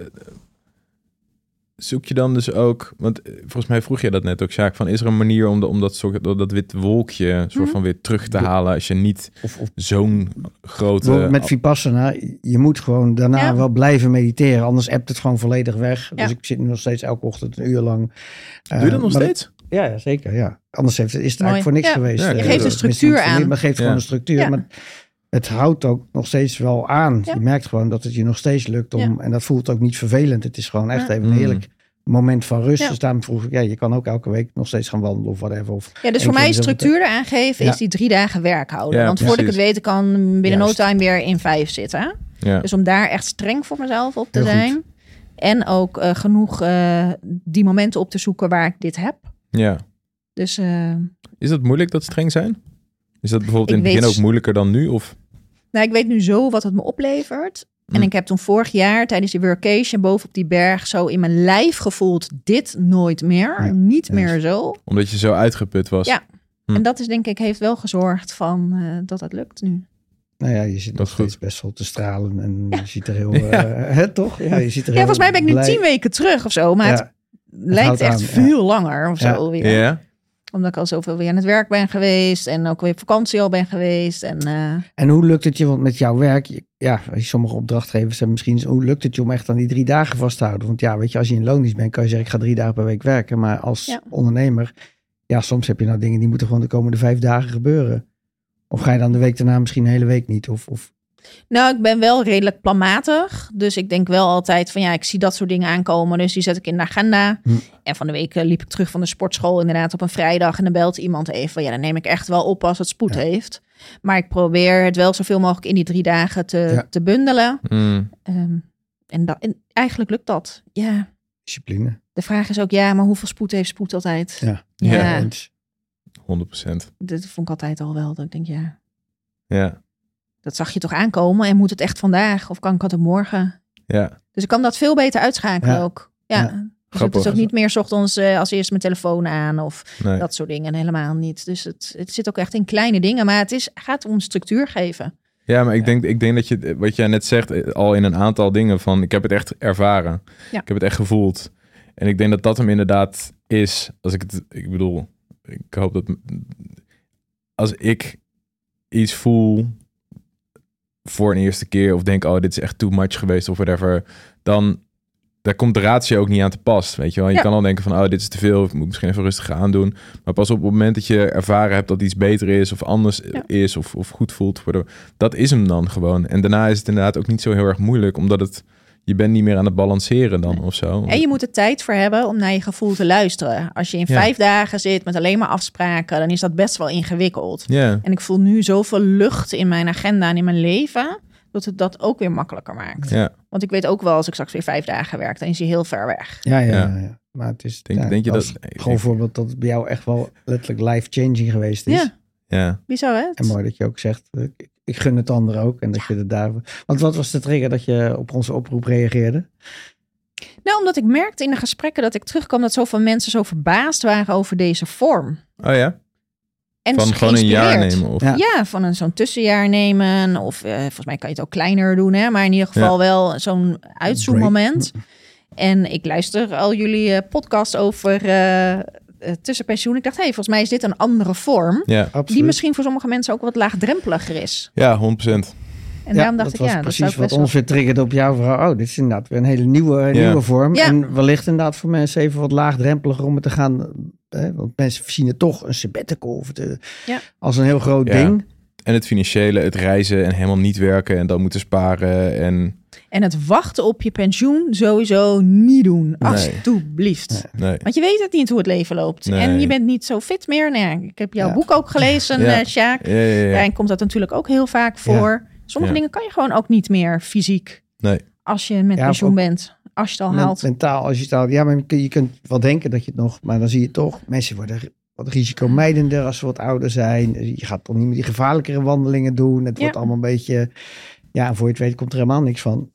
zoek je dan dus ook, want eh, volgens mij vroeg je dat net ook, Sjaak, van is er een manier om, de, om dat, soort, dat, dat wit wolkje soort Mhm. van weer terug te halen als je niet Of, of zo'n grote... Met Vipassana, je moet gewoon daarna Ja. wel blijven mediteren. Anders appt het gewoon volledig weg. Ja. Dus ik zit nu nog steeds elke ochtend een uur lang. Doe je dat nog steeds? Ja, ja, zeker. Ja. Anders heeft, het- is het Mooi. eigenlijk voor niks Ja. geweest. Ja, Eh, je geeft een structuur aan. Maar het geeft Ja. gewoon een structuur. Ja. Maar het houdt ook nog steeds wel aan. Ja. Je merkt gewoon dat het je nog steeds lukt om... En dat voelt ook niet vervelend. Het is gewoon echt Ja. even een Mm. heerlijk moment van rust. Ja. Dus daarom vroeg ik, ja, je kan ook elke week nog steeds gaan wandelen of whatever. Of, Ja, dus voor mij structuur eraan geven Ja. is die drie dagen werk houden. Ja, Want voordat ik het weet, kan binnen no time weer in vijf zitten. Ja. Dus om daar echt streng voor mezelf op te Heel goed. zijn. En ook eh, genoeg eh, die momenten op te zoeken waar ik dit heb. Ja. Dus eh, Is dat moeilijk dat streng zijn? Is dat bijvoorbeeld Ik in het begin weet- ook moeilijker dan nu? Of? nou, ik weet nu zo wat het me oplevert. En Hm. ik heb toen vorig jaar tijdens die workation boven op die berg zo in mijn lijf gevoeld, dit nooit meer. Ja, niet meer zo. Omdat je zo uitgeput was? Ja. Hm. En dat is denk ik, heeft wel gezorgd van eh, dat het lukt nu. Nou ja, je zit Dat nog is goed. steeds best wel te stralen en je ziet er heel... Ja. eh, hè, toch? Ja, je ziet er Ja, heel volgens mij ben ik nu blij- tien weken terug of zo. Maar het lijkt echt aan, ja. veel langer of Ja. zo weer. Ja? Omdat ik al zoveel weer aan het werk ben geweest. En ook weer op vakantie al ben geweest. En eh, En hoe lukt het je, want met jouw werk, ja, sommige opdrachtgevers hebben misschien, hoe lukt het je om echt aan die drie dagen vast te houden? Want ja, weet je, als je in loondienst bent, kan je zeggen, ik ga drie dagen per week werken. Maar als Ja. ondernemer, ja, soms heb je nou dingen die moeten gewoon de komende vijf dagen gebeuren. Of ga je dan de week daarna misschien een hele week niet? Of, of Nou, ik ben wel redelijk planmatig. Dus ik denk wel altijd van ja, ik zie dat soort dingen aankomen. Dus die zet ik in de agenda. Hm. En van de week eh, liep ik terug van de sportschool inderdaad op een vrijdag. En dan belt iemand even. van, Ja, dan neem ik echt wel op als het spoed Ja. heeft. Maar ik probeer het wel zoveel mogelijk in die drie dagen te, Ja. te bundelen. Mm. Ehm, en, dat, en eigenlijk lukt dat. Ja, discipline. de vraag is ook ja, maar hoeveel spoed heeft spoed altijd? Ja. Ja. Ja. eens. 100%. Dat vond ik altijd al wel. Dat ik denk ja, Ja. Dat zag je toch aankomen. En moet het echt vandaag? Of kan ik het morgen? Ja. Dus ik kan dat veel beter uitschakelen Ja. ook. Ja. Ja. Dus het is ook niet meer ochtends eh, als eerst mijn telefoon aan of Nee. dat soort dingen. Helemaal niet. Dus het, het zit ook echt in kleine dingen. Maar het is, gaat om structuur geven. Ja, maar ik denk, ik denk dat je, wat jij net zegt, eh, al in een aantal dingen van, ik heb het echt ervaren. Ja. Ik heb het echt gevoeld. En ik denk dat dat hem inderdaad is, als ik het, ik bedoel, ik hoop dat, als ik iets voel voor een eerste keer of denk, oh, dit is echt too much geweest of whatever, dan daar komt de ratio ook niet aan te pas, weet je wel. Je Ja. kan al denken van, oh, dit is te veel, ik moet misschien even rustig aandoen. Maar pas op het moment dat je ervaren hebt dat iets beter is of anders Ja. is of, of goed voelt, dat is hem dan gewoon. En daarna is het inderdaad ook niet zo heel erg moeilijk, omdat het, je bent niet meer aan het balanceren dan Nee. of zo. En je moet er tijd voor hebben om naar je gevoel te luisteren. Als je in Ja. vijf dagen zit met alleen maar afspraken, dan is dat best wel ingewikkeld. Ja, En ik voel nu zoveel lucht in mijn agenda en in mijn leven, dat het dat ook weer makkelijker maakt. ja. Want ik weet ook wel, als ik straks weer vijf dagen werk, dan is hij heel ver weg. Ja, ja, Ja. Maar het is, Denk- ja, denk je dat- ik gewoon denk- voorbeeld dat het bij jou echt wel letterlijk life-changing geweest is. Ja, ja. bizar hè? En mooi dat je ook zegt, ik, ik gun het anderen ook. En dat je er daar... Want wat was de trigger dat je op onze oproep reageerde? Nou, omdat ik merkte in de gesprekken dat ik terugkwam dat zoveel mensen zo verbaasd waren over deze vorm. Oh ja? En Van dus gewoon een jaar nemen of... Ja. Ja, van een zo'n tussenjaar nemen. Of eh, volgens mij kan je het ook kleiner doen, hè? maar in ieder geval wel zo'n uitzoommoment. En ik luister al jullie eh, podcast over eh, eh, tussenpensioen. Ik dacht, hé, hey, volgens mij is dit een andere vorm. Ja, Absoluut. Die misschien voor sommige mensen ook wat laagdrempeliger is. ja 100%. En daarom dacht dat ik, was ja, dat precies zou ik wat ons weer triggerde op jouw verhaal. Oh, dit is inderdaad weer een hele nieuwe, nieuwe vorm. Ja. En wellicht inderdaad voor mensen even wat laagdrempeliger om het te gaan. Hè, want mensen zien het toch een sabbatical of eh, Ja. als een heel groot Ja. ding. En het financiële, het reizen en helemaal niet werken en dan moeten sparen en... En het wachten op je pensioen sowieso niet doen. Nee. Alsjeblieft. Nee. Want je weet het niet hoe het leven loopt. Nee. En je bent niet zo fit meer. Nou ik heb jouw Ja. boek ook gelezen, Ja. eh Sjaak. Ja, ja, ja. Daarin komt dat natuurlijk ook heel vaak voor. Sommige Ja. dingen kan je gewoon ook niet meer fysiek. Nee. Als je met Ja, pensioen bent. Als je het al haalt. Mentaal, als je het al, ja, maar je kunt- je kunt wel denken dat je het nog, maar dan zie je toch, mensen worden wat risicomijdender als ze wat ouder zijn. Je gaat toch niet meer die gevaarlijkere wandelingen doen. Het Ja. wordt allemaal een beetje, ja, en voor je het weet komt er helemaal niks van.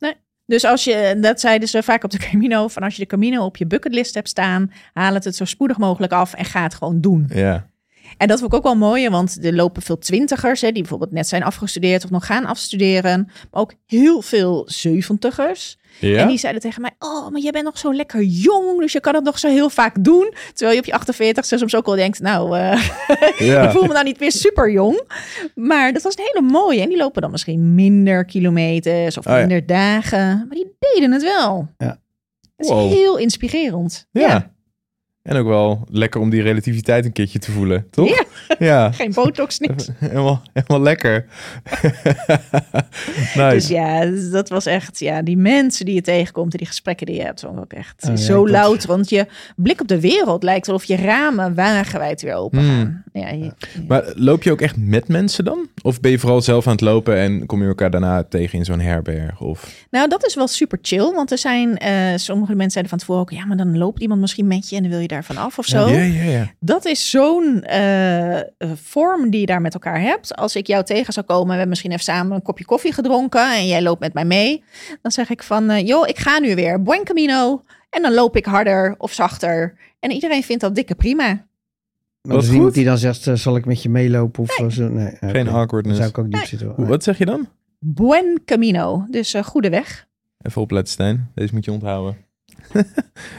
Dus als je, dat zeiden ze vaak op de Camino, van als je de Camino op je bucketlist hebt staan, haal het het zo spoedig mogelijk af en ga het gewoon doen. Ja. En dat vond ik ook wel mooi, want er lopen veel twintigers, hè, die bijvoorbeeld net zijn afgestudeerd of nog gaan afstuderen. Maar ook heel veel zeventigers. Ja? En die zeiden tegen mij, oh, maar jij bent nog zo lekker jong, dus je kan het nog zo heel vaak doen. Terwijl je op je 48 soms ook al denkt, nou, eh, Ja. ik voel me nou niet meer super jong. Maar dat was een hele mooie. En die lopen dan misschien minder kilometers of Oh ja. minder dagen. Maar die deden het wel. Ja. Het is Wow. heel inspirerend. Ja. En ook wel lekker om die relativiteit een keertje te voelen, toch? Ja. Ja, Geen botox, niks. helemaal, helemaal lekker. nice. Dus ja, dat was echt, ja, die mensen die je tegenkomt en die gesprekken die je hebt, ik ook echt Oh, ja, zo ik louter. Want je blik op de wereld lijkt alsof je ramen wagenwijd weer open Hmm. Ja, je- Maar loop je ook echt met mensen dan? Of ben je vooral zelf aan het lopen en kom je elkaar daarna tegen in zo'n herberg? Of... Nou, dat is wel super chill. Want er zijn, eh, sommige mensen zeiden van tevoren ook, ja, maar dan loopt iemand misschien met je en dan wil je daarvan af of zo. Ja, ja, ja. Dat is zo'n eh, eh, vorm die je daar met elkaar hebt. Als ik jou tegen zou komen, we hebben misschien even samen een kopje koffie gedronken en jij loopt met mij mee. Dan zeg ik van, eh, joh, ik ga nu weer. Buen camino. En dan loop ik harder of zachter. En iedereen vindt dat dikke prima. Maar Wat is goed. niemand die dan zegt, eh, zal ik met je meelopen of zo? Nee, Geen oké. Dan awkwardness. zou ik ook diep zitten. Wat zeg je dan? Buen camino. Dus goede weg. Even opletten, Stijn. Deze moet je onthouden.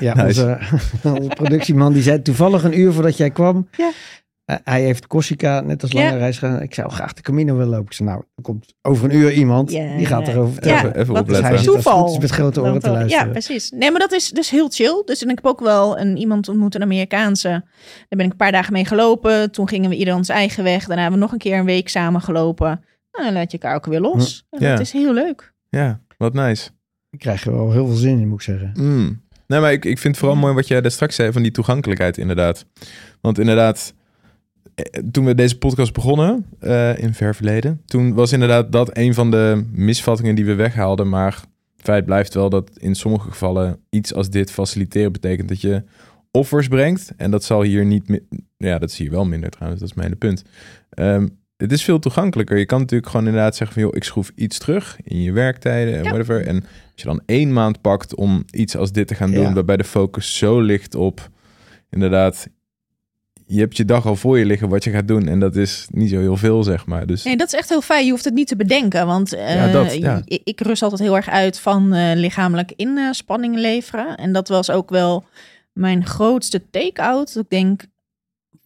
Ja, Nice. onze, onze productieman die zei toevallig een uur voordat jij kwam. Ja. hij heeft Corsica net als Ja. lange reis gedaan. Ik zou graag de Camino willen lopen. Ik zei, nou, er komt over een uur iemand. Die gaat erover vertellen. Ja, even even Dus opletten. het Toeval. goed met grote oren te luisteren. Ja, precies. Nee, maar dat is dus heel chill. Dus en ik heb ook wel een, iemand ontmoet, een Amerikaanse. Daar ben ik een paar dagen mee gelopen. Toen gingen we ieder ons eigen weg. Daarna hebben we nog een keer een week samen gelopen. Nou, dan laat je elkaar ook weer los. En Ja. Dat is heel leuk. Ja, wat nice. Ik krijg er wel heel veel zin in, moet ik zeggen. Mm. Nee, maar ik, ik vind het vooral mooi wat jij daar straks zei van die toegankelijkheid inderdaad. Want inderdaad, eh, toen we deze podcast begonnen, eh, in ver verleden, toen was inderdaad dat een van de misvattingen die we weghaalden. Maar feit blijft wel dat in sommige gevallen iets als dit faciliteren betekent dat je offers brengt. En dat zal hier niet, ja, dat zie je wel minder trouwens, dat is mijn punt. Ehm, het is veel toegankelijker. Je kan natuurlijk gewoon inderdaad zeggen van, joh, ik schroef iets terug in je werktijden en Ja. whatever. En als je dan één maand pakt om iets als dit te gaan doen, Ja. waarbij de focus zo ligt op, inderdaad, je hebt je dag al voor je liggen wat je gaat doen. En dat is niet zo heel veel, zeg maar. Dus Nee, dat is echt heel fijn. Je hoeft het niet te bedenken. Want eh, Ja, dat, ja. ik, ik rust altijd heel erg uit van eh, lichamelijk inspanning leveren. En dat was ook wel mijn grootste take-out. Ik denk,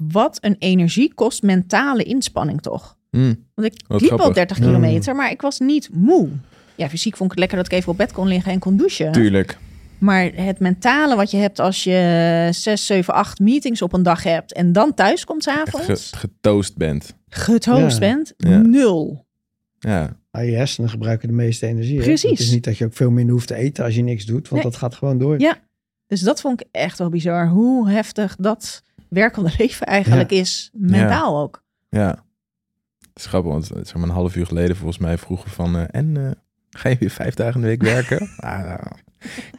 wat een energie kost mentale inspanning toch? mm, Want ik Wat liep al grappig. 30 Mm. kilometer, maar ik was niet moe. Ja, fysiek vond ik het lekker dat ik even op bed kon liggen en kon douchen. tuurlijk. Maar het mentale wat je hebt als je 6, 7, 8 meetings op een dag hebt en dan thuis komt s'avonds, ge- getoost bent. getoost Ja. bent, Ja. nul. Ja, Ah, je hersenen gebruiken de meeste energie. hè? Precies. Het is niet dat je ook veel minder hoeft te eten als je niks doet. Want Nee. dat gaat gewoon door. Ja. Dus dat vond ik echt wel bizar. Hoe heftig dat werkende leven eigenlijk is. Mentaal ook. ja. Het is grappig, want zeg maar een half uur geleden volgens mij vroegen van... eh, en eh, ga je weer vijf dagen in de week werken? ah,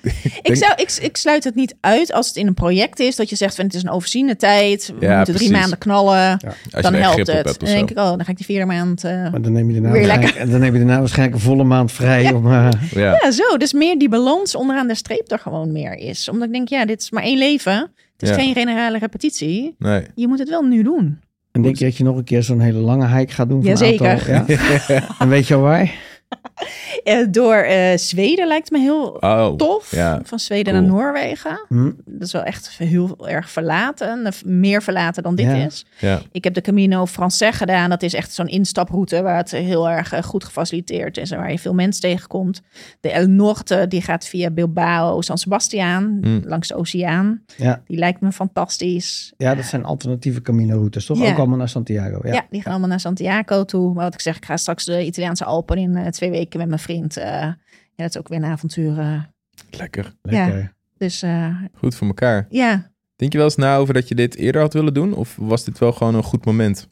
Ik, denk- zou, ik, ik sluit het niet uit als het in een project is. Dat je zegt van het is een overziene tijd. We Ja, moeten drie precies. maanden knallen. als dan helpt het. Dan denk ik, oh, dan ga ik die vierde maand... eh, Maar dan neem je daarna, waarschijnlijk, dan neem je daarna waarschijnlijk een volle maand vrij. Om, eh, Ja, Ja, zo. Dus meer die balans onderaan de streep er gewoon meer is. Omdat ik denk, ja, dit is maar één leven. Het is Ja. geen generale repetitie. nee. Je moet het wel nu doen. en denk je dat je nog een keer zo'n hele lange hike gaat doen? Jazeker. aantal- Ja? en weet je al waar? Eh, door eh, Zweden lijkt me heel Oh, tof. ja. Van Zweden Cool. naar Noorwegen. Hm? Dat is wel echt heel erg verlaten. Eh, Meer verlaten dan dit Ja. is. ja. Ik heb de Camino Français gedaan. Dat is echt zo'n instaproute waar het heel erg goed gefaciliteerd is. En waar je veel mensen tegenkomt. De El Norte, die gaat via Bilbao, San Sebastian. Mm. Langs de oceaan. Die lijkt me fantastisch. ja, dat zijn alternatieve Camino-routes, toch? Ook allemaal naar Santiago. Ja. Ja. die gaan allemaal naar Santiago toe. Maar wat ik zeg, ik ga straks de Italiaanse Alpen in eh, twee weken met mijn vriend. eh, ja, dat is ook weer een avontuur. eh. Lekker. Lekker. dus eh, Goed voor elkaar. ja, Denk je wel eens na over dat je dit eerder had willen doen? Of was dit wel gewoon een goed moment?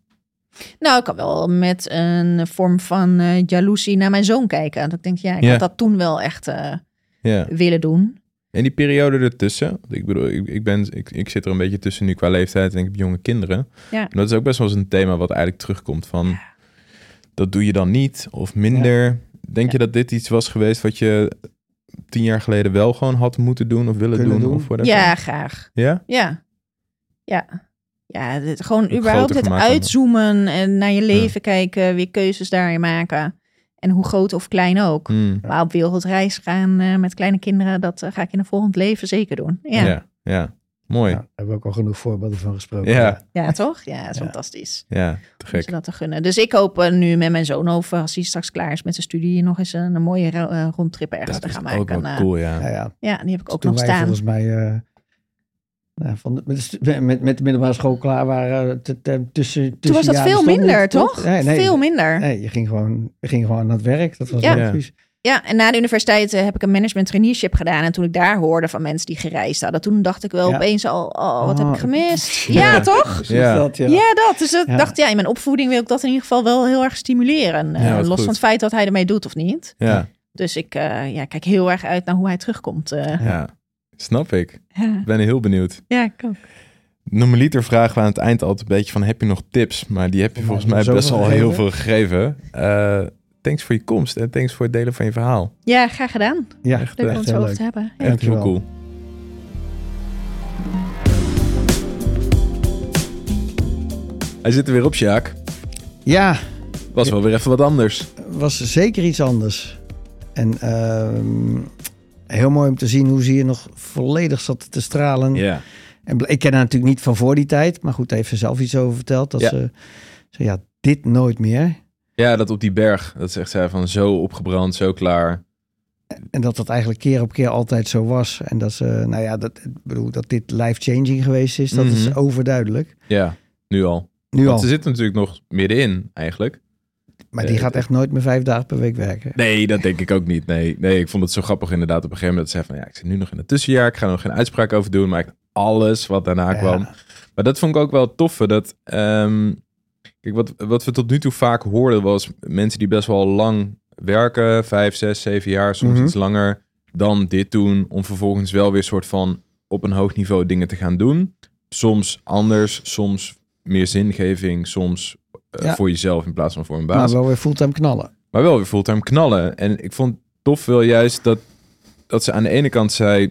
Nou, ik kan wel met een vorm van eh jaloezie naar mijn zoon kijken. Dat ik denk, ja, ik Ja. had dat toen wel echt Ja. willen doen. En die periode ertussen, ik bedoel, ik, ik, ben, ik, ik zit er een beetje tussen nu qua leeftijd en ik heb jonge kinderen. Ja. En dat is ook best wel eens een thema wat eigenlijk terugkomt van, dat doe je dan niet of minder. Denk je dat dit iets was geweest wat je tien jaar geleden wel gewoon had moeten doen of willen doen? doen. Of whatever? Ja, graag. Ja? Ja. Ja. Ja, dit, gewoon Ook überhaupt het uitzoomen en naar je leven kijken, weer keuzes daarin maken. En hoe groot of klein ook. Hmm. Maar op wereldreis gaan eh, met kleine kinderen, dat eh, ga ik in een volgend leven zeker doen. Ja, Ja. ja. Ja, Mooi. Ja, daar hebben we ook al genoeg voorbeelden van gesproken. Ja. toch? Ja, dat is Ja. fantastisch. Ja, te Om gek. ze dat te gunnen. Dus ik hoop eh, nu met mijn zoon over, als hij straks klaar is met zijn studie, nog eens een, een mooie eh, rondtrip ergens Dat te is gaan ook maken. wel Eh, cool, ja. Ja, ja. ja, die heb ik ook Toen nog wij staan. volgens mij eh, nou, van de, met, de met, met de middelbare school klaar waren. te- te- tussen, Toen was dat veel minder, toch? Nee, nee, veel minder. Nee, je ging gewoon, je ging gewoon aan het werk. Dat was Ja. Ja, en na de universiteit eh, heb ik een management traineeship gedaan. En toen ik daar hoorde van mensen die gereisd hadden, toen dacht ik wel Ja. opeens al, oh, wat heb Oh. ik gemist? Ja, toch? Ja. dat, ja. Ja, dat. Dus ik Ja. dacht, ja, in mijn opvoeding wil ik dat in ieder geval wel heel erg stimuleren. Eh, Ja, los goed. van het feit dat hij ermee doet of niet. Ja, Dus ik eh, ja, kijk heel erg uit naar hoe hij terugkomt. eh. ja. Snap ik. ja. Ik ben heel benieuwd. ja, ik ook. Normaliter vragen we aan het eind altijd een beetje van... heb je nog tips? Maar die heb je volgens mij best wel gegeven. heel veel gegeven. Thanks voor je komst en thanks voor het delen van je verhaal. Ja, graag gedaan. Ja, Echt, Leuk om het zo over te hebben. Ja. Echt heel cool. Hij zit er weer op, Sjaak. Ja, Was wel weer even wat anders. was zeker iets anders. En ehm, heel mooi om te zien hoe ze hier nog volledig zat te stralen. Ja. En ik ken haar natuurlijk niet van voor die tijd, maar goed, daar heeft ze zelf iets over verteld. Dat Ja. ze, ze, ja, dit nooit meer. Ja, dat op die berg. Dat zegt zij van zo opgebrand, zo klaar. En dat dat eigenlijk keer op keer altijd zo was. En dat ze, nou ja, dat, bedoel, dat dit life-changing geweest is, dat is Mhm. overduidelijk. Ja, nu al. Nu Want al. ze zit natuurlijk nog middenin, eigenlijk. Maar die eh, gaat echt nooit meer vijf dagen per week werken. Nee, dat denk ik ook niet. Nee, nee ik vond het zo grappig inderdaad op een gegeven moment. Dat ze zei van, ja, ik zit nu nog in het tussenjaar. Ik ga er nog geen uitspraak over doen. Maar alles wat daarna Ja. kwam. Maar dat vond ik ook wel toffe. Dat, ehm, kijk, wat, wat we tot nu toe vaak hoorden was mensen die best wel lang werken. Vijf, zes, zeven jaar, soms Mhm. iets langer. Dan dit doen. Om vervolgens wel weer soort van op een hoog niveau dingen te gaan doen. Soms anders, soms meer zingeving. Soms eh, Ja. voor jezelf in plaats van voor een baas. Maar wel weer fulltime knallen. Maar wel weer fulltime knallen. En ik vond tof wel juist dat, dat ze aan de ene kant zei...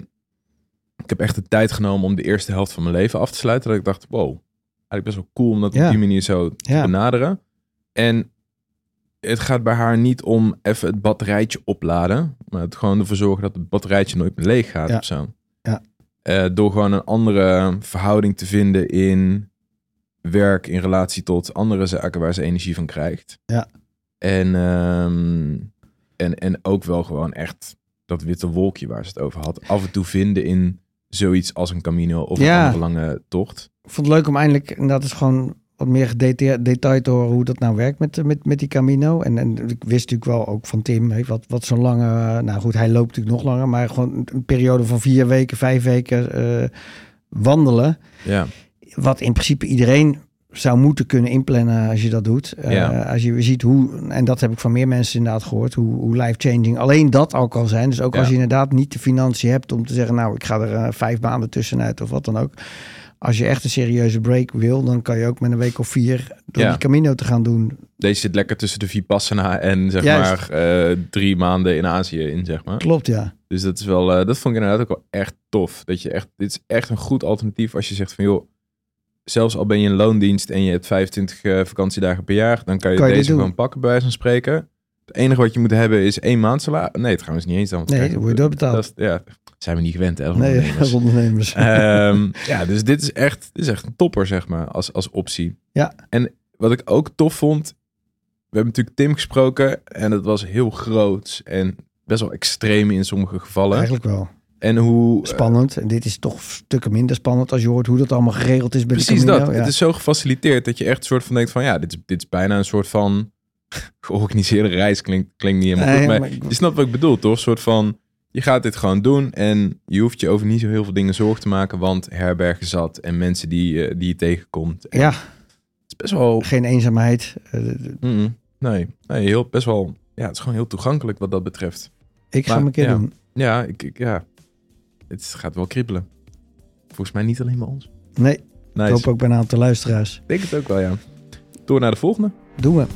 Ik heb echt de tijd genomen om de eerste helft van mijn leven af te sluiten. Dat ik dacht, wow, eigenlijk best wel cool om dat op die manier zo te benaderen. En het gaat bij haar niet om even het batterijtje opladen. Maar het gewoon ervoor zorgen dat het batterijtje nooit meer leeg gaat Ja. of zo. Ja. Eh, door gewoon een andere verhouding te vinden in werk in relatie tot andere zaken waar ze energie van krijgt. Ja. En, ehm, en, en ook wel gewoon echt dat witte wolkje waar ze het over had. Af en toe vinden in zoiets als een Camino of Ja. een andere lange tocht. Ik vond het leuk om eindelijk, en dat is gewoon wat meer gedetailleerd detail te horen hoe dat nou werkt met, met, met die Camino. En, en ik wist natuurlijk wel ook van Tim, hè, wat, wat zo'n lange, eh, nou goed, hij loopt natuurlijk nog langer, maar gewoon een periode van vier weken, vijf weken eh, wandelen. Ja, Wat in principe iedereen zou moeten kunnen inplannen als je dat doet. Eh. Als je ziet hoe, en dat heb ik van meer mensen inderdaad gehoord, hoe, hoe life-changing alleen dat al kan zijn. Dus ook Ja. als je inderdaad niet de financiën hebt om te zeggen, nou ik ga er eh, vijf maanden tussenuit of wat dan ook. Als je echt een serieuze break wil, dan kan je ook met een week of vier door Ja. die Camino te gaan doen. deze zit lekker tussen de Vipassana en zeg Juist. maar eh, drie maanden in Azië in, zeg maar. Klopt, ja. Dus dat is wel, dat vond ik inderdaad ook wel echt tof. Dat je echt, dit is echt een goed alternatief als je zegt van joh, zelfs al ben je in loondienst en je hebt 25 eh, vakantiedagen per jaar, dan kan je Kan je dit deze gewoon pakken bij wijze van spreken. Het enige wat je moet hebben is één maand salaris. Nee, trouwens niet eens dan. Nee, kijk, dan word je doorbetaald. Dat is, ja, zijn we niet gewend hè, Nee, ondernemers. als ondernemers. Ehm, ja, dus dit is echt, dit is echt een topper, zeg maar, als, als optie. Ja. En wat ik ook tof vond, we hebben natuurlijk Tim gesproken en het was heel groot en best wel extreem in sommige gevallen. Eigenlijk wel. En hoe... Spannend. En dit is toch stukken minder spannend als je hoort hoe dat allemaal geregeld is bij Precies de dat. Ja. Het is zo gefaciliteerd dat je echt soort van denkt van ja, dit is, dit is bijna een soort van georganiseerde reis. Klinkt, klinkt niet helemaal Nee, goed, maar, je snapt wat ik bedoel, toch? Een soort van, je gaat dit gewoon doen en je hoeft je over niet zo heel veel dingen zorgen te maken, want herbergen zat en mensen die, eh, die je tegenkomt. En ja, Het is best wel... geen eenzaamheid. Eh, nee, nee heel, best wel... Ja, het is gewoon heel toegankelijk wat dat betreft. ik ga hem een keer ja. doen. Ja, ik, ik, ja, het gaat wel kriebelen. Volgens mij niet alleen bij ons. Nee, Nice. ik hoop ook bij een aantal luisteraars. Ik denk het ook wel, ja. Door naar de volgende. Doen we.